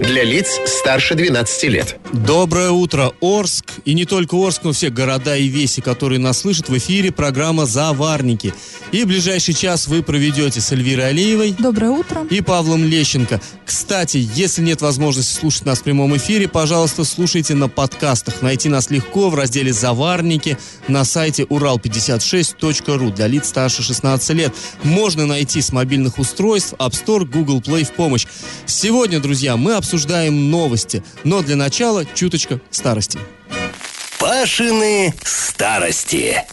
Для лиц старше 12 лет. Доброе утро, Орск. И не только Орск, но все города и веси, которые нас слышат в эфире программа «Заварники». И в ближайший час вы проведете с Эльвирой Алиевой. Доброе утро. И Павлом Лещенко. Кстати, если нет возможности слушать нас в прямом эфире, пожалуйста, слушайте на подкастах. Найти нас легко в разделе «Заварники» на сайте урал56.ру для лиц старше 16 лет. Можно найти с мобильных устройств App Store, Google Play в помощь. Сегодня, друзья, мы обсуждаем новости, но для начала чуточка старости. Пашины старости.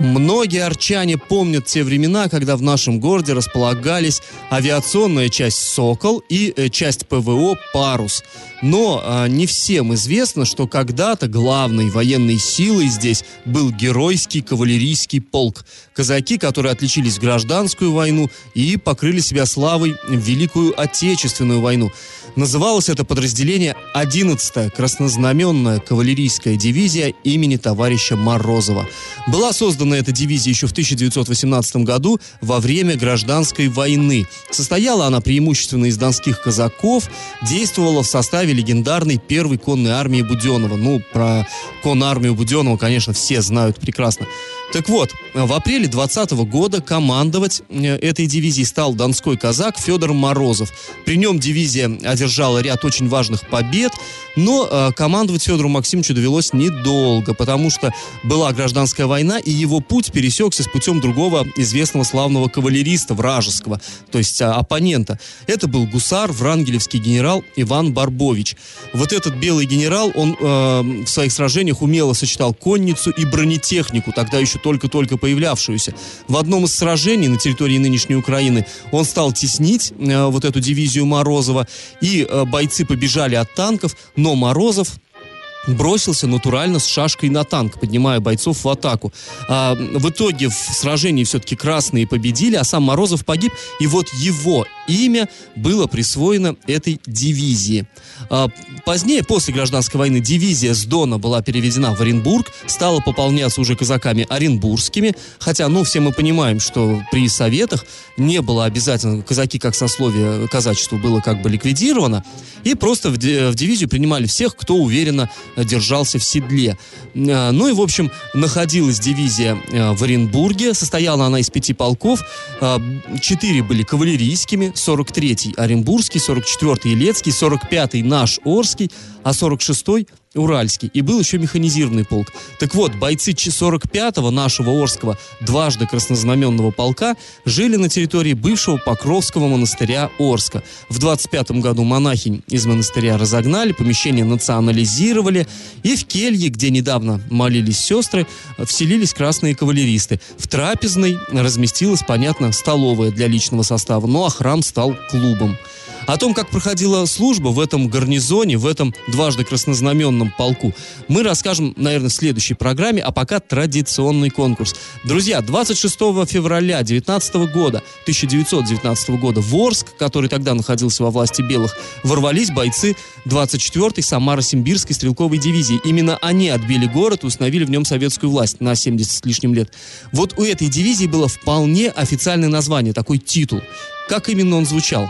Многие арчане помнят те времена, когда в нашем городе располагались авиационная часть «Сокол» и э, часть ПВО «Парус». Но а, не всем известно, что когда-то главной военной силой здесь был геройский кавалерийский полк. Казаки, которые отличились в гражданскую войну и покрыли себя славой в Великую Отечественную войну. Называлось это подразделение 11-я краснознаменная кавалерийская дивизия имени товарища Морозова. Была создана эта дивизия еще в 1918 году во время гражданской войны. Состояла она преимущественно из донских казаков, действовала в составе легендарной первой конной армии Буденова. Ну, про конную армию Буденова, конечно, все знают прекрасно. Так вот, в апреле 2020 года командовать э, этой дивизией стал донской казак Федор Морозов. При нем дивизия одержала ряд очень важных побед, но э, командовать Федору Максимовичу довелось недолго, потому что была гражданская война, и его путь пересекся с путем другого известного славного кавалериста вражеского, то есть а, оппонента. Это был гусар, врангелевский генерал Иван Барбович. Вот этот белый генерал, он э, в своих сражениях умело сочетал конницу и бронетехнику, тогда еще только-только появлявшуюся. В одном из сражений на территории нынешней Украины он стал теснить э, вот эту дивизию Морозова, и э, бойцы побежали от танков, но Морозов бросился натурально с шашкой на танк, поднимая бойцов в атаку. А, в итоге в сражении все-таки красные победили, а сам Морозов погиб, и вот его имя было присвоено этой дивизии. А, позднее, после гражданской войны, дивизия с Дона была переведена в Оренбург, стала пополняться уже казаками оренбургскими, хотя, ну, все мы понимаем, что при советах не было обязательно, казаки как сословие казачества было как бы ликвидировано, и просто в, в дивизию принимали всех, кто уверенно держался в седле. А, ну и, в общем, находилась дивизия а, в Оренбурге, состояла она из пяти полков, а, четыре были кавалерийскими, 43-й Оренбургский, 44-й Елецкий, 45-й наш Орский, а 46-й Уральский. И был еще механизированный полк. Так вот, бойцы 45-го нашего Орского дважды краснознаменного полка жили на территории бывшего Покровского монастыря Орска. В 25-м году монахинь из монастыря разогнали, помещение национализировали, и в келье, где недавно молились сестры, вселились красные кавалеристы. В трапезной разместилась, понятно, столовая для личного состава, ну а храм стал клубом. О том, как проходила служба в этом гарнизоне, в этом дважды краснознаменном полку, мы расскажем, наверное, в следующей программе, а пока традиционный конкурс. Друзья, 26 февраля 19 года, 1919 года в Орск, который тогда находился во власти белых, ворвались бойцы 24-й Самаро-Симбирской стрелковой дивизии. Именно они отбили город и установили в нем советскую власть на 70 с лишним лет. Вот у этой дивизии было вполне официальное название, такой титул. Как именно он звучал?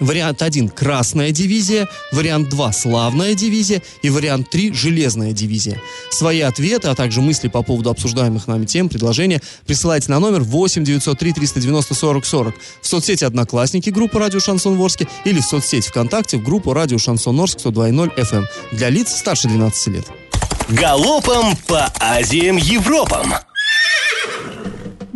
Вариант 1 – Красная дивизия, вариант 2 – Славная дивизия и вариант 3 – Железная дивизия. Свои ответы, а также мысли по поводу обсуждаемых нами тем, предложения присылайте на номер 8 903 390 40 40 в соцсети «Одноклассники» группы «Радио Шансон Ворске» или в соцсети ВКонтакте в группу «Радио Шансон Орск» 102.0 FM эм для лиц старше 12 лет. Галопом по Азиям Европам!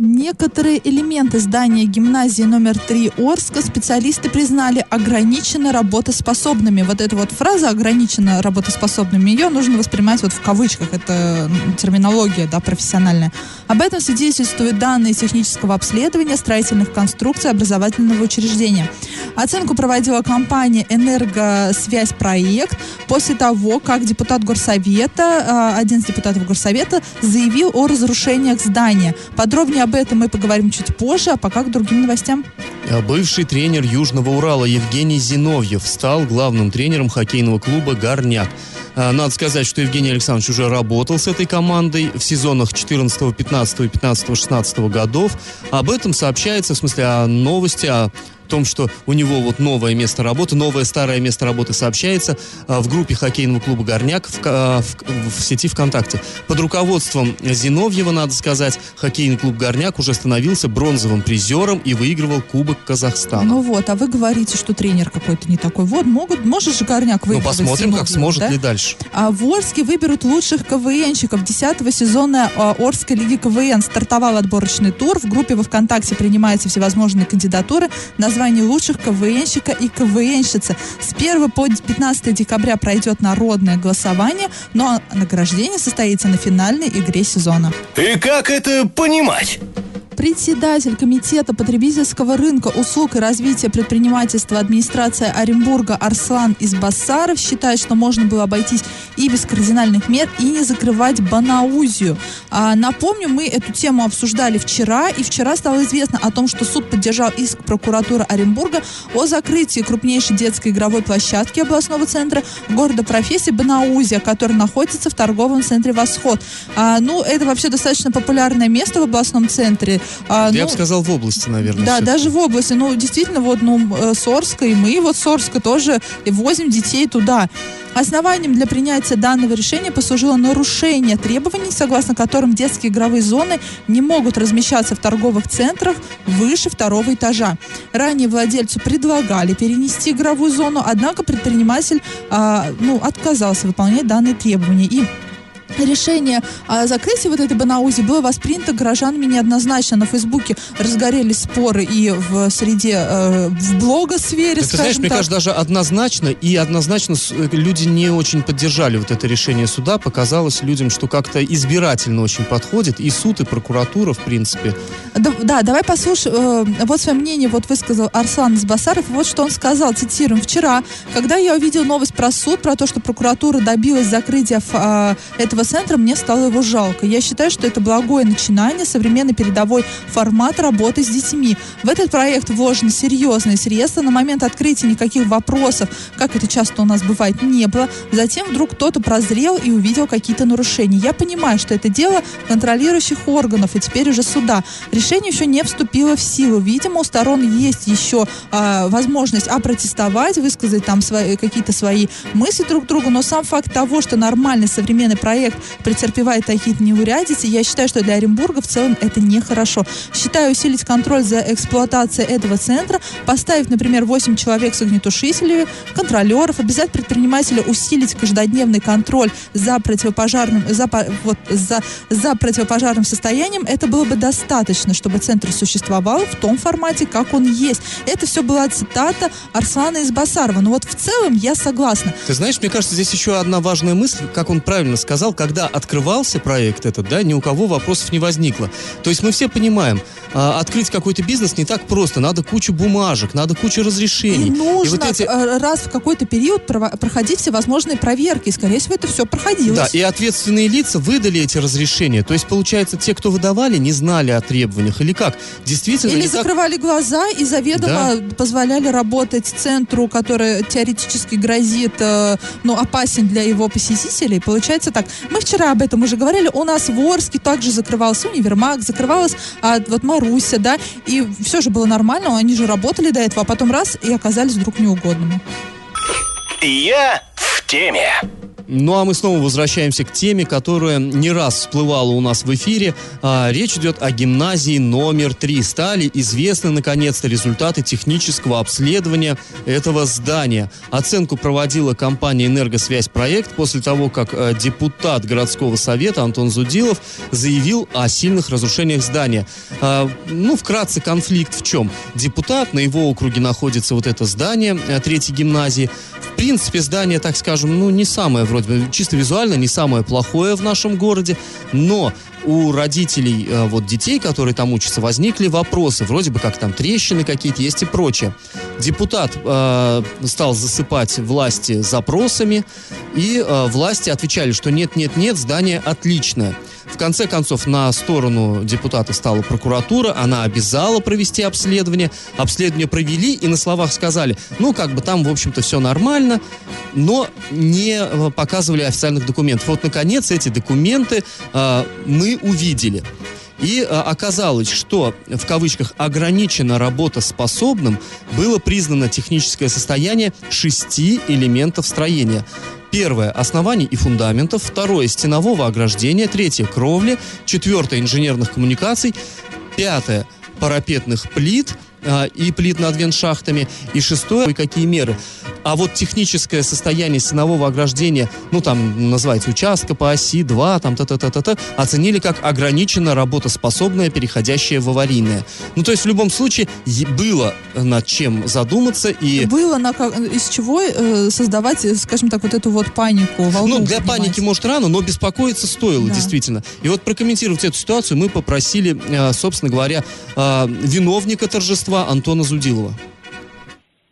Некоторые элементы здания гимназии номер 3 Орска специалисты признали ограниченно работоспособными. Вот эта вот фраза ограниченно работоспособными, ее нужно воспринимать вот в кавычках. Это терминология, да, профессиональная. Об этом свидетельствуют данные технического обследования строительных конструкций образовательного учреждения. Оценку проводила компания «Энергосвязь Проект» после того, как депутат Горсовета, а, один из депутатов Горсовета, заявил о разрушениях здания. Подробнее об этом мы поговорим чуть позже, а пока к другим новостям. А Бывший тренер Южного Урала Евгений Зиновьев стал главным тренером хоккейного клуба «Горняк». А, Надо сказать, что Евгений Александрович уже работал с этой командой в сезонах 14, 15, 15, 16 годов. Об этом сообщается, в смысле, о новости, о том, что у него вот новое место работы, новое старое место работы сообщается а, в группе хоккейного клуба «Горняк» в, ка- в- в сети ВКонтакте. Под руководством Зиновьева, надо сказать, хоккейный клуб «Горняк» уже становился бронзовым призером и выигрывал Кубок Казахстана. Ну вот, а вы говорите, что тренер какой-то не такой. Вот, могут, может же Горняк Ну, выиграть. посмотрим, как сможет ли дальше. А в Орске выберут лучших КВНщиков 10 сезона а, Орской лиги КВН. Стартовал отборочный тур. В группе во ВКонтакте принимаются всевозможные кандидатуры на звание лучших КВНщика и КВНщицы. С 1 по 15 декабря пройдет народное голосование, но награждение состоится на финальной игре сезона. И как это понимать? Председатель Комитета потребительского рынка, услуг и развития предпринимательства администрации Оренбурга Арслан Избасаров считает, что можно было обойтись и без кардинальных мер, и не закрывать Банаузию. А, напомню, мы эту тему обсуждали вчера, и вчера стало известно о том, что суд поддержал иск прокуратуры Оренбурга о закрытии крупнейшей детской игровой площадки областного центра города профессии Банаузия, который находится в торговом центре «Восход». А, ну, это вообще достаточно популярное место в областном центре. А, Я ну, бы сказал, в области, наверное. да, даже в области. Ну, действительно, вот, ну, э, с Орска, и мы вот с Орска тоже возим детей туда. Основанием для принятия данного решения послужило нарушение требований, согласно которым детские игровые зоны не могут размещаться в торговых центрах выше второго этажа. Ранее владельцу предлагали перенести игровую зону, однако предприниматель а, ну, отказался выполнять данные требования. И Решение о закрытии вот этой Банаузи было воспринято горожанами неоднозначно. На Фейсбуке разгорелись споры и в среде, э, в блогосфере, Ты знаешь, скажем мне так. кажется, даже однозначно, и однозначно э, люди не очень поддержали вот это решение суда. Показалось людям, что как-то избирательно очень подходит. И суд, и прокуратура, в принципе. Да, да, давай послушаем. э, вот свое мнение вот высказал Арслан Избасаров. Вот что он сказал, цитируем. «Вчера, когда я увидел новость про суд, про то, что прокуратура добилась закрытия ф- а, этого центра, мне стало его жалко. Я считаю, что это благое начинание, современный передовой формат работы с детьми. В этот проект вложены серьезные средства. На момент открытия никаких вопросов, как это часто у нас бывает, не было. Затем вдруг кто-то прозрел и увидел какие-то нарушения. Я понимаю, что это дело контролирующих органов и теперь уже суда. Решение еще не вступило в силу. Видимо, у сторон есть еще а, возможность опротестовать, высказать там свои, какие-то свои мысли друг другу, но сам факт того, что нормальный современный проект претерпевает такие неурядицы, я считаю, что для Оренбурга в целом это нехорошо. Считаю усилить контроль за эксплуатацией этого центра, поставить, например, 8 человек с огнетушителями, контролеров, обязать предпринимателя усилить каждодневный контроль за противопожарным, за, вот, за, за противопожарным состоянием, это было бы достаточно, чтобы центр существовал в том формате, как он есть. Это все была цитата Арслана Избасарова. Но вот в целом я согласна. Ты знаешь, мне кажется, здесь еще одна важная мысль, как он правильно сказал, когда открывался проект этот, да, ни у кого вопросов не возникло. То есть мы все понимаем, а, открыть какой-то бизнес не так просто, надо кучу бумажек, надо кучу разрешений. И нужно вот эти- э, раз в какой-то период проходить всевозможные проверки. И, скорее всего, это все проходилось. Да, и ответственные лица выдали эти разрешения. То есть, получается, те, кто выдавали, не знали о требованиях. Или как? Действительно, Или не так- закрывали глаза и заведомо позволяли работать центру, который теоретически грозит, э, ну, опасен для его посетителей. Получается так. Мы вчера об этом уже говорили. У нас в Орске также закрывался универмаг, закрывалась а, вот Маруся, да, и все же было нормально, они же работали до этого, а потом раз и оказались вдруг неугодными. Я в теме. Ну а мы снова возвращаемся к теме, которая не раз всплывала у нас в эфире. А, речь идет о гимназии номер 3. Стали известны наконец-то результаты технического обследования этого здания. Оценку проводила компания «Энергосвязь Проект» после того, как э, депутат городского совета Антон Зудилов заявил о сильных разрушениях здания. А, ну, вкратце, конфликт в чем? Депутат, на его округе находится вот это здание э, третьей гимназии. Принципе, здание, так скажем, ну, не самое, вроде бы, чисто визуально, не самое плохое в нашем городе, но у родителей э, вот детей, которые там учатся, возникли вопросы, вроде бы как там трещины какие-то есть и прочее. Депутат э, стал засыпать власти запросами, и э, власти отвечали, что нет-нет-нет, здание отличное. В конце концов, на сторону депутата стала прокуратура, она обязала провести обследование. Обследование провели и на словах сказали, ну, как бы там, в общем-то, все нормально, но не э, показывали официальных документов. Вот, наконец, эти документы э, мы увидели. И а, оказалось, что в кавычках ограничено работоспособным было признано техническое состояние шести элементов строения. Первое – оснований и фундаментов. Второе – стенового ограждения. Третье – кровли. Четвертое – инженерных коммуникаций. Пятое – парапетных плит и плит над веншахтами. И шестое – какие меры. А вот техническое состояние стенового ограждения, ну там называется участка по оси 2, там та-та-та-та-та, оценили как ограниченно работоспособное, переходящее в аварийное. Ну то есть в любом случае было над чем задуматься и... Было на, как- из чего э, создавать, э, скажем так, вот эту вот панику, волну Ну, для поднимать. паники, может, рано, но беспокоиться стоило, Да. действительно. И вот прокомментировать эту ситуацию мы попросили, э, собственно говоря, э, виновника торжества Антона Зудилова.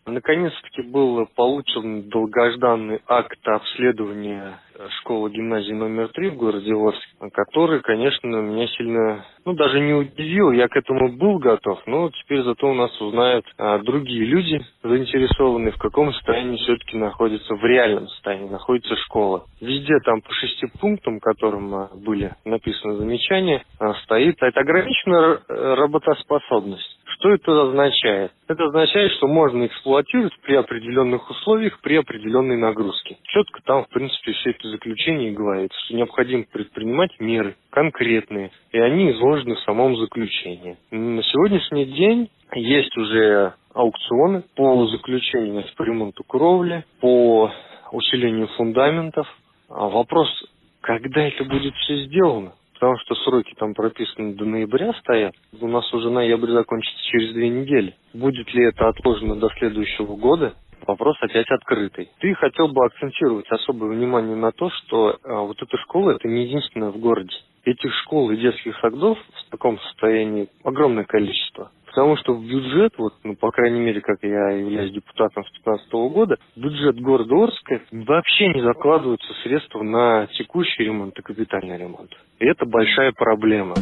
Наконец-таки был получен долгожданный акт обследования школы гимназии номер три в городе Орск, который, конечно, меня сильно, ну, даже не удивил. Я к этому был готов, но теперь зато у нас узнают а, другие люди, заинтересованные, в каком состоянии все-таки находится, в реальном состоянии находится школа. Везде там по шести пунктам, которым а, были написаны замечания, а, стоит это ограниченная э, работоспособность. Что это означает? Это означает, что можно эксплуатировать при определенных условиях, при определенной нагрузке. Четко там, в принципе, все это заключение и говорится, что необходимо предпринимать меры конкретные, и они изложены в самом заключении. На сегодняшний день есть уже аукционы по заключению по ремонту кровли, по усилению фундаментов. А вопрос, когда это будет все сделано? Потому что сроки там прописаны до ноября стоят. У нас уже ноябрь закончится через две недели. Будет ли это отложено до следующего года? Вопрос опять открытый. Ты хотел бы акцентировать особое внимание на то, что а, вот эта школа это не единственная в городе. Этих школ и детских садов в таком состоянии огромное количество. Потому что в бюджет, вот, ну, по крайней мере, как я являюсь депутатом с 2015 года, бюджет города Орска вообще не закладываются средства на текущий ремонт и капитальный ремонт. И это большая проблема.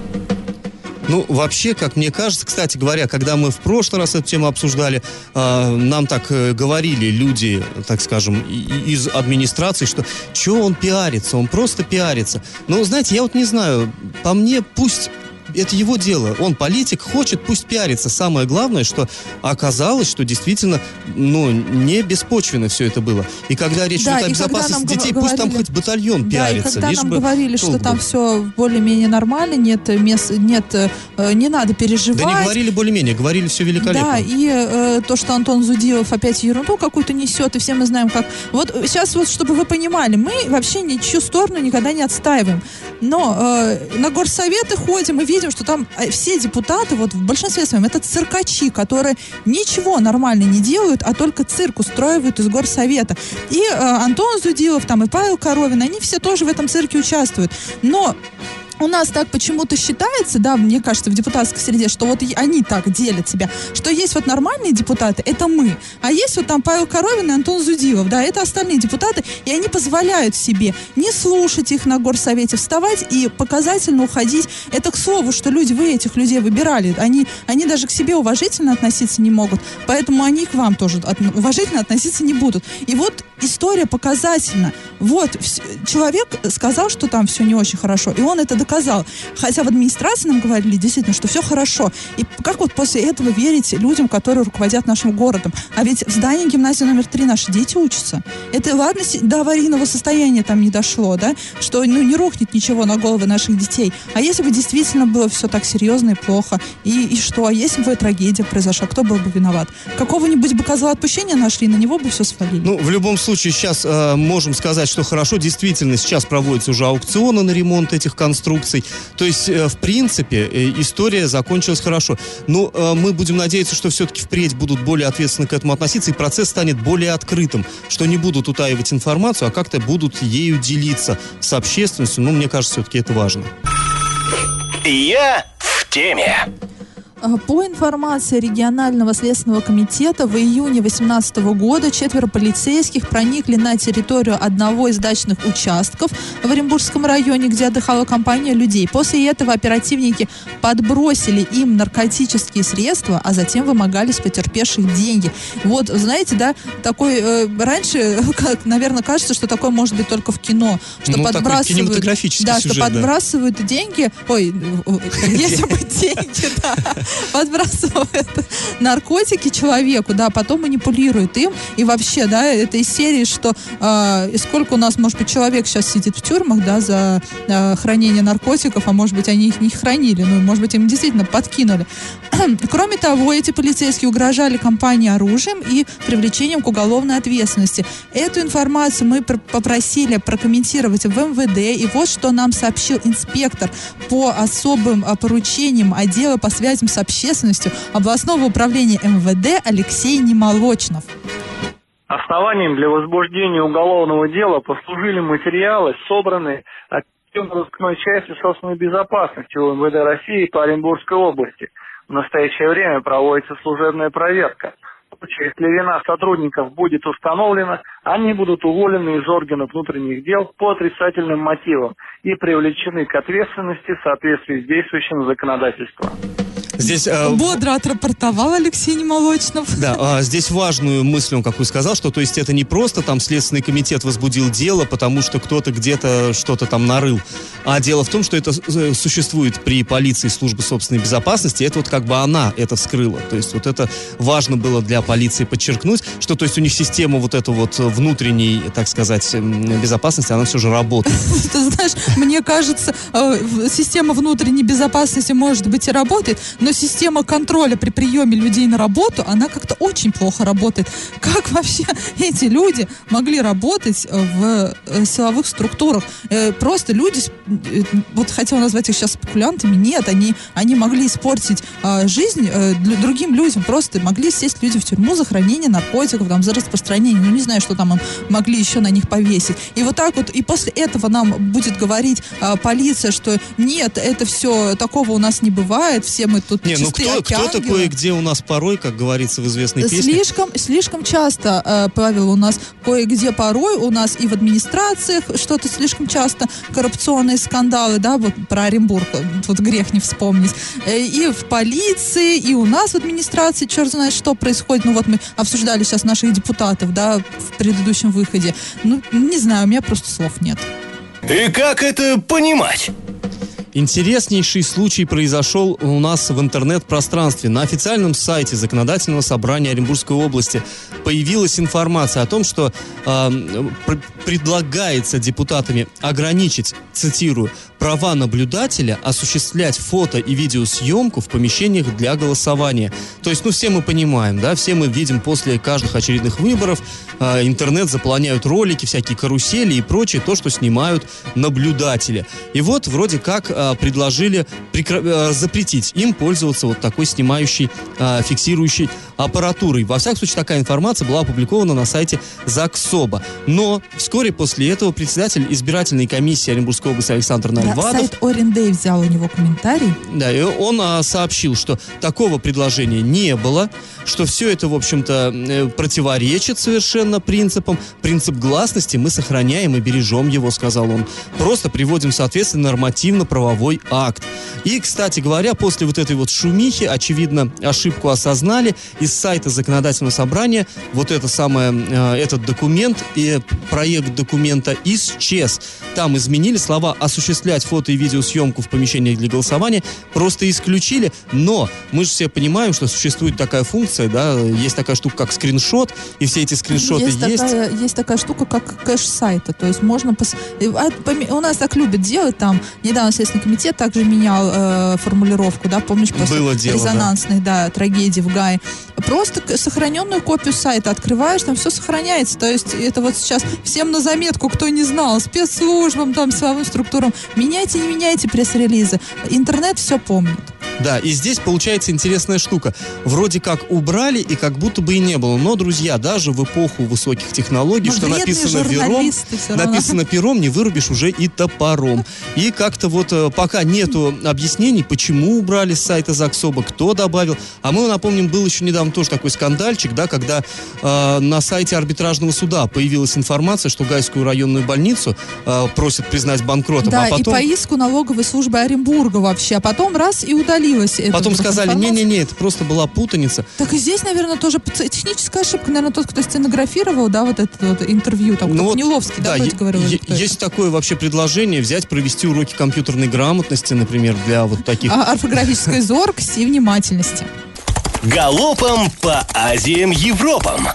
Ну, вообще, как мне кажется, кстати говоря, когда мы в прошлый раз эту тему обсуждали, э, нам так э, говорили люди, так скажем, из администрации, что что он пиарится, он просто пиарится. Но, знаете, я вот не знаю, по мне пусть это его дело. Он политик, хочет, пусть пиарится. Самое главное, что оказалось, что действительно, ну, не беспочвенно все это было. И когда речь Да, идет о безопасности детей, гов- пусть там говорили- хоть батальон Да, и пиарится. когда лишь нам бы говорили, что толк там был. все более-менее нормально, нет мест, нет, э, не надо переживать. Да не говорили более-менее, говорили все великолепно. Да, и э, то, что Антон Зудилов опять ерунду какую-то несет, и все мы знаем, как... Вот сейчас вот, чтобы вы понимали, мы вообще ничью сторону никогда не отстаиваем. Но э, на горсоветы ходим и видим, что там э, все депутаты, вот в большинстве своем, это циркачи, которые ничего нормально не делают, а только цирк устраивают из горсовета. И э, Антон Зудилов там, и Павел Коровин, они все тоже в этом цирке участвуют. Но у нас так почему-то считается, да, мне кажется, в депутатской среде, что вот они так делят себя, что есть вот нормальные депутаты, это мы, а есть вот там Павел Коровин и Антон Зудилов, да, это остальные депутаты, и они позволяют себе не слушать их на горсовете, вставать и показательно уходить. Это к слову, что люди, вы этих людей выбирали, они, они даже к себе уважительно относиться не могут, поэтому они к вам тоже уважительно относиться не будут. И вот история показательна. Вот, человек сказал, что там все не очень хорошо, и он это доказал. Хотя в администрации нам говорили действительно, что все хорошо. И как вот после этого верить людям, которые руководят нашим городом? А ведь в здании гимназии номер три наши дети учатся. Это ладно, до аварийного состояния там не дошло, да, что ну, не рухнет ничего на головы наших детей. А если бы действительно было все так серьезно и плохо, и, и что? А если бы трагедия произошла, кто был бы виноват? Какого-нибудь бы козла отпущения нашли, на него бы все свалили. Ну, в любом случае, сейчас э, можем сказать, что хорошо, действительно, сейчас проводятся уже аукционы на ремонт этих конструкций. То есть, э, в принципе, э, история закончилась хорошо. Но э, мы будем надеяться, что все-таки впредь будут более ответственно к этому относиться, и процесс станет более открытым, что не будут утаивать информацию, а как-то будут ею делиться с общественностью. Ну, мне кажется, все-таки это важно. Я в теме. А, По информации регионального следственного комитета, в июне 2018 года четверо полицейских проникли на территорию одного из дачных участков в Оренбургском районе, где отдыхала компания людей. После этого оперативники подбросили им наркотические средства, а затем вымогали с потерпевших деньги. Вот, знаете, да, такой э, раньше, как, наверное, кажется, что такое может быть только в кино, что Ну, подбрасывают, да, сюжет, что да. подбрасывают деньги, ой, э, если бы деньги, да, подбрасывают наркотики человеку, да, потом манипулирует им. И вообще, да, это из серии, что э, сколько у нас, может быть, человек сейчас сидит в тюрьмах, да, за э, хранение наркотиков, а может быть, они их не хранили, ну, может быть, им действительно подкинули. Кроме того, эти полицейские угрожали компании оружием и привлечением к уголовной ответственности. Эту информацию мы пр- попросили прокомментировать в МВД, и вот что нам сообщил инспектор по особым а, поручениям отдела по связям с общественностью областного управления МВД Алексей Немолочнов. Основанием для возбуждения уголовного дела послужили материалы, собранные оперативно-розыскной части собственной безопасности УМВД России по Оренбургской области. В настоящее время проводится служебная проверка. В случае, Если вина сотрудников будет установлена, они будут уволены из органов внутренних дел по отрицательным мотивам и привлечены к ответственности в соответствии с действующим законодательством. Здесь э, Бодро отрапортовал Алексей Немолочнов. Да, а здесь важную мысль он какую сказал, что то есть это не просто там Следственный комитет возбудил дело, потому что кто-то где-то что-то там нарыл, а дело в том, что это э, существует при полиции службы собственной безопасности, это вот как бы она это вскрыла. То есть вот это важно было для полиции подчеркнуть, что то есть у них система вот эта вот внутренней, так сказать, м, безопасности, она все же работает. Ты знаешь, мне кажется, э, система внутренней безопасности может быть и работает, но система контроля при приеме людей на работу, она как-то очень плохо работает. Как вообще эти люди могли работать э, в э, силовых структурах? Э, Просто люди, вот хотела назвать их сейчас спекулянтами, нет, они, они могли испортить э, жизнь другим людям, просто могли сесть люди в тюрьму за хранение наркотиков, там, за распространение, ну не знаю, что там им могли еще на них повесить. И вот так вот, и после этого нам будет говорить а, полиция, что нет, это все, такого у нас не бывает, все мы тут Не, ну кто, кто ангелы». такое, где у нас порой, как говорится в известной песне. Слишком, слишком часто, э, Павел, у нас кое-где порой, у нас и в администрациях что-то слишком часто, коррупционные скандалы, да, вот про Оренбург, э, тут грех не вспомнить, Э, и в полиции, и у нас в администрации, черт знает, что происходит. Ну вот мы обсуждали сейчас наших депутатов, да, в предыдущем выходе. Ну, не знаю, у меня просто слов нет. И как это понимать? Интереснейший случай произошел у нас в интернет-пространстве. На официальном сайте Законодательного собрания Оренбургской области появилась информация о том, что э, пр- предлагается депутатами ограничить, цитирую, права наблюдателя осуществлять фото и видеосъемку в помещениях для голосования. То есть, ну, все мы понимаем, да, все мы видим после каждых очередных выборов, э, интернет заполоняют ролики, всякие карусели и прочее, то, что снимают наблюдатели. И вот вроде как э, предложили прекра- э, запретить им пользоваться вот такой снимающей, э, фиксирующей аппаратурой. Во всяком случае, такая информация была опубликована на сайте ЗАГСОБа. Но вскоре после этого председатель избирательной комиссии Оренбургской области Александр Да, Нальвадов сайт Орендей взял у него комментарий. да, и он а, сообщил, что такого предложения не было, что все это, в общем-то, противоречит совершенно принципам. Принцип гласности мы сохраняем и бережем его, сказал он. Просто приводим в соответствие нормативно-правовой акт. И, кстати говоря, после вот этой вот шумихи, очевидно, ошибку осознали. Из сайта законодательного собрания вот это самое, э, этот документ и проект документа исчез. Там изменили слова «осуществлять фото и видеосъемку в помещениях для голосования», просто исключили, но мы же все понимаем, что существует такая функция, да, есть такая штука, как скриншот, и все эти скриншоты есть. есть, Такая, есть такая штука, как кэш сайта. То есть можно... пос- и, а, У нас так любят делать там. Недавно Следственный комитет также менял э, формулировку, да, помнишь, после Было дело, да. резонансной да. трагедии в Гае. Просто сохраненную копию сайта открываешь, там все сохраняется. То есть это вот сейчас всем на заметку, кто не знал, спецслужбам, там, силовым структурам. Меняйте, не меняйте пресс-релизы. Интернет все помнит. Да, и здесь получается интересная штука. Вроде как убрали, и как будто бы и не было. Но, друзья, даже в эпоху высоких технологий, Но что вредные написано пером, написано пером, не вырубишь уже и топором. И как-то вот э, пока нету объяснений, почему убрали с сайта Заксоба, кто добавил. А мы напомним, был еще недавно тоже такой скандальчик, да, когда э, на сайте арбитражного суда появилась информация, что Гайскую районную больницу э, просят признать банкротом, Да, а и потом... по иску налоговой службы Оренбурга вообще. А потом раз и удалилась. Эта Потом сказали, не-не-не, это просто была путаница. Так и здесь, наверное, тоже техническая ошибка. Наверное, тот, кто стенографировал, да, вот это вот интервью, там, Ну вот, Ниловский, да, е- говорил. есть такое вообще предложение взять, провести уроки компьютерной грамотности, например, для вот таких. А, орфографической зоркости и внимательности. Галопом по Азиям Европам.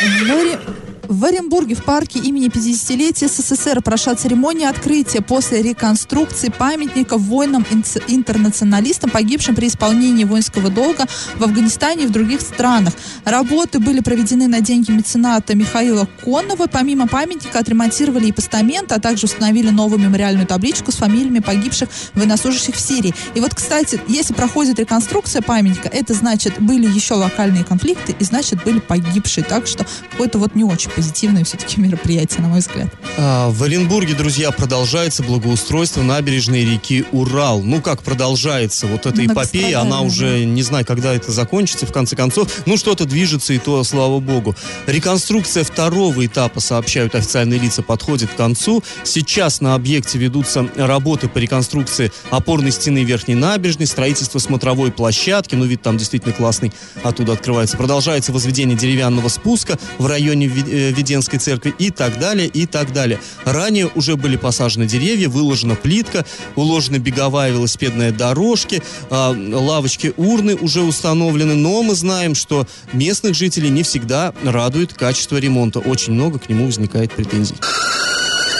В, Оре- в Оренбурге в парке имени 50-летия СССР прошла церемония открытия после реконструкции памятника воинам-интернационалистам, погибшим при исполнении воинского долга в Афганистане и в других странах. Работы были проведены на деньги мецената Михаила Конова. Помимо памятника отремонтировали и постамент, а также установили новую мемориальную табличку с фамилиями погибших военнослужащих в Сирии. И вот, кстати, если проходит реконструкция памятника, это значит, были еще локальные конфликты, и значит, были погибшие. Так что какое-то вот не очень позитивное все-таки мероприятие, на мой взгляд. А, в Оренбурге, друзья, продолжается благоустройство набережной реки Урал. Ну, как продолжается вот эта эпопея, она уже не знаю, когда это закончится, в конце концов. Ну, что-то движется, и то, слава богу. Реконструкция второго этапа, сообщают официальные лица, подходит к концу. Сейчас на объекте ведутся работы по реконструкции опорной стены верхней набережной, строительство смотровой площадки, ну, вид там действительно классный, оттуда открывается. Продолжается возведение деревянного спуска в районе э, Веденской церкви и так далее, и так далее. Ранее уже были посажены деревья, выложена плитка, уложены беговая велосипедная дорожки, а, лавочки, урны уже установлены, но мы знаем, что местных жителей не всегда радует качество ремонта. Очень много к нему возникает претензий.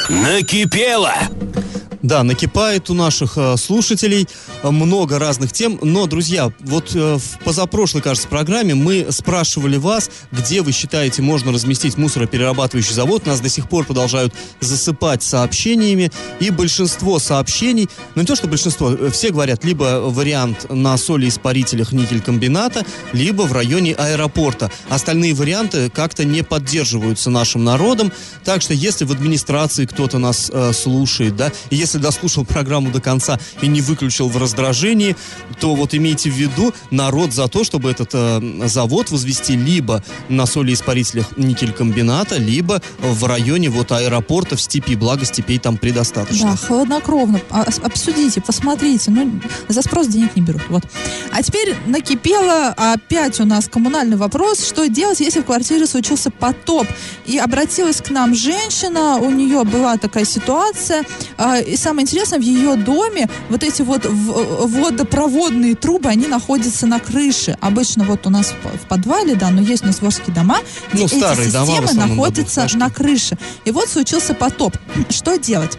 Накипело! Да, накипает у наших э, слушателей э, много разных тем, но, друзья, вот э, в позапрошлой, кажется, программе мы спрашивали вас, где вы считаете можно разместить мусороперерабатывающий завод. Нас до сих пор продолжают засыпать сообщениями, и большинство сообщений, ну не то, что большинство, все говорят, либо вариант на солеиспарителях никелькомбината, либо в районе аэропорта. Остальные варианты как-то не поддерживаются нашим народом, так что если в администрации кто-то нас э, слушает, да, если дослушал программу до конца и не выключил в раздражении, то вот имейте в виду, народ за то, чтобы этот э, завод возвести либо на солеиспарителях никелькомбината, либо в районе вот аэропорта в степи, благо степей там предостаточно. Да, хладнокровно. А- Обсудите, посмотрите. Ну, за спрос денег не берут. Вот. А теперь накипело опять у нас коммунальный вопрос, что делать, если в квартире случился потоп. И обратилась к нам женщина, у нее была такая ситуация, и самое интересное, в ее доме вот эти вот в- водопроводные трубы, они находятся на крыше. Обычно вот у нас в подвале, да, но есть у нас ворские дома, где Ну, эти дома системы основном находятся на крыше. И вот случился потоп. Что делать?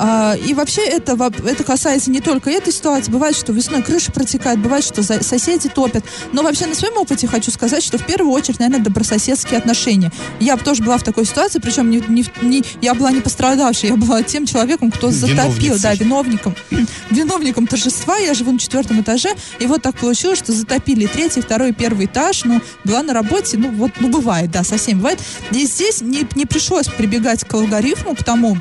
А, и вообще это, это касается не только этой ситуации. Бывает, что весной крыша протекает, бывает, что соседи топят. Но вообще на своем опыте хочу сказать, что в первую очередь, наверное, добрососедские отношения. Я тоже была в такой ситуации, причем не, не, не- я была не пострадавшей, я была тем человеком, кто затопил, да, виновником, виновником торжества. Я живу на четвертом этаже, и вот так получилось, что затопили третий, второй, первый этаж. Ну, была на работе, ну вот, ну бывает, да, совсем бывает. И здесь не, не пришлось прибегать к алгоритму, к тому,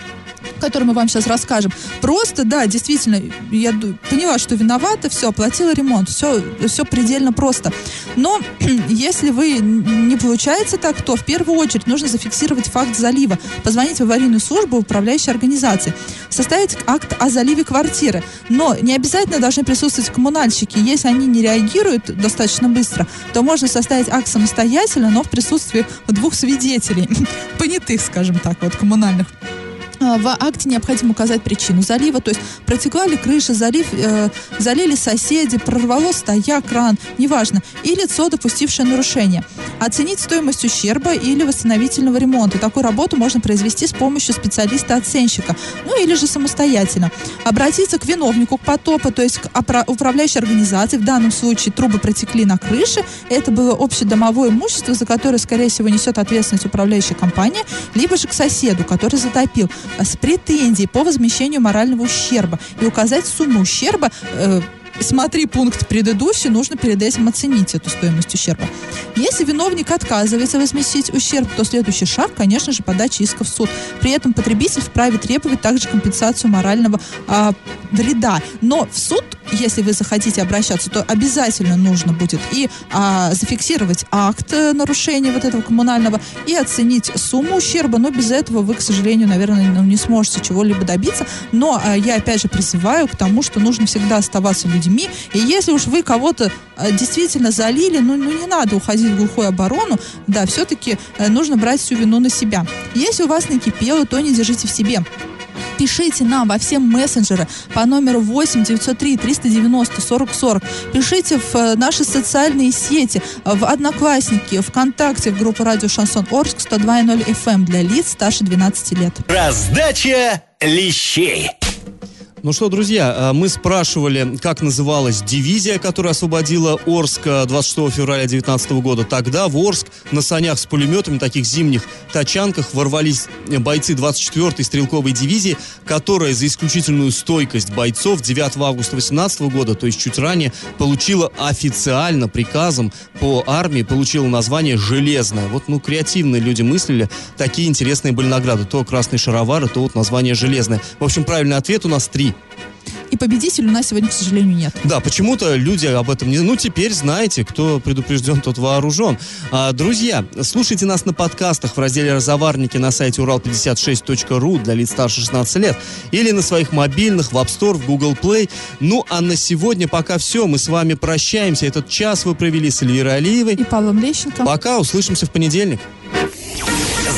который мы вам сейчас расскажем. Просто, да, действительно, я поняла, что виновата, все, оплатила ремонт, все, все предельно просто. Но если вы не получается так, то в первую очередь нужно зафиксировать факт залива, позвонить в аварийную службу управляющей организации, составить акт о заливе квартиры. Но не обязательно должны присутствовать коммунальщики. Если они не реагируют достаточно быстро, то можно составить акт самостоятельно, но в присутствии двух свидетелей, понятых, скажем так, вот коммунальных. А, В акте необходимо указать причину залива, то есть протекла ли крыша, залив, э, залили соседи, прорвало стояк, кран, неважно, и лицо, допустившее нарушение. Оценить стоимость ущерба или восстановительного ремонта. Такую работу можно произвести с помощью специалиста-оценщика, ну или же самостоятельно. Обратиться к виновнику к потопу, то есть к управляющей организации, в данном случае трубы протекли на крыше, это было общедомовое имущество, за которое, скорее всего, несет ответственность управляющая компания, либо же к соседу, который затопил, с претензией по возмещению морального ущерба и указать сумму ущерба, э, смотри пункт предыдущий, нужно перед этим оценить эту стоимость ущерба. Если виновник отказывается возместить ущерб, то следующий шаг, конечно же, подача иска в суд. При этом потребитель вправе требовать также компенсацию морального а, вреда. Но в суд, если вы захотите обращаться, то обязательно нужно будет и а, зафиксировать акт э, нарушения вот этого коммунального и оценить сумму ущерба. Но без этого вы, к сожалению, наверное, ну, не сможете чего-либо добиться. Но а, я опять же призываю к тому, что нужно всегда оставаться людьми. И если уж вы кого-то а, действительно залили, ну, ну не надо уходить в глухую оборону. Да, все-таки а, нужно брать всю вину на себя. Если у вас накипело, то не держите в себе пишите нам во все мессенджеры по номеру 8 903 390 40 40. Пишите в э, наши социальные сети, в Одноклассники, ВКонтакте, в группу радио Шансон Орск 102.0 FM эм для лиц старше 12 лет. Раздача лещей. Ну что, друзья, а, мы спрашивали, как называлась дивизия, которая освободила Орск 26 а, февраля 2019 года. Тогда в Орск на санях с пулеметами, таких зимних тачанках, ворвались бойцы 24-й стрелковой дивизии, которая за исключительную стойкость бойцов 9 августа 2018 года, то есть чуть ранее, получила официально приказом по армии, получила название «Железная». Вот, ну, креативные люди мыслили, такие интересные были награды. То красные шаровары, то вот название «Железная». В общем, правильный ответ у нас три. И победителя у нас сегодня, к сожалению, нет. Да, почему-то люди об этом не... Ну, теперь знаете, кто предупрежден, тот вооружен. А, друзья, слушайте нас на подкастах в разделе «Разоварники» на сайте урал56.ру для лиц старше 16 лет или на своих мобильных в App Store, в Google Play. Ну, а на сегодня пока все. Мы с вами прощаемся. Этот час вы провели с Эльвирой Алиевой. И Павлом Лещенко. Пока, услышимся в понедельник.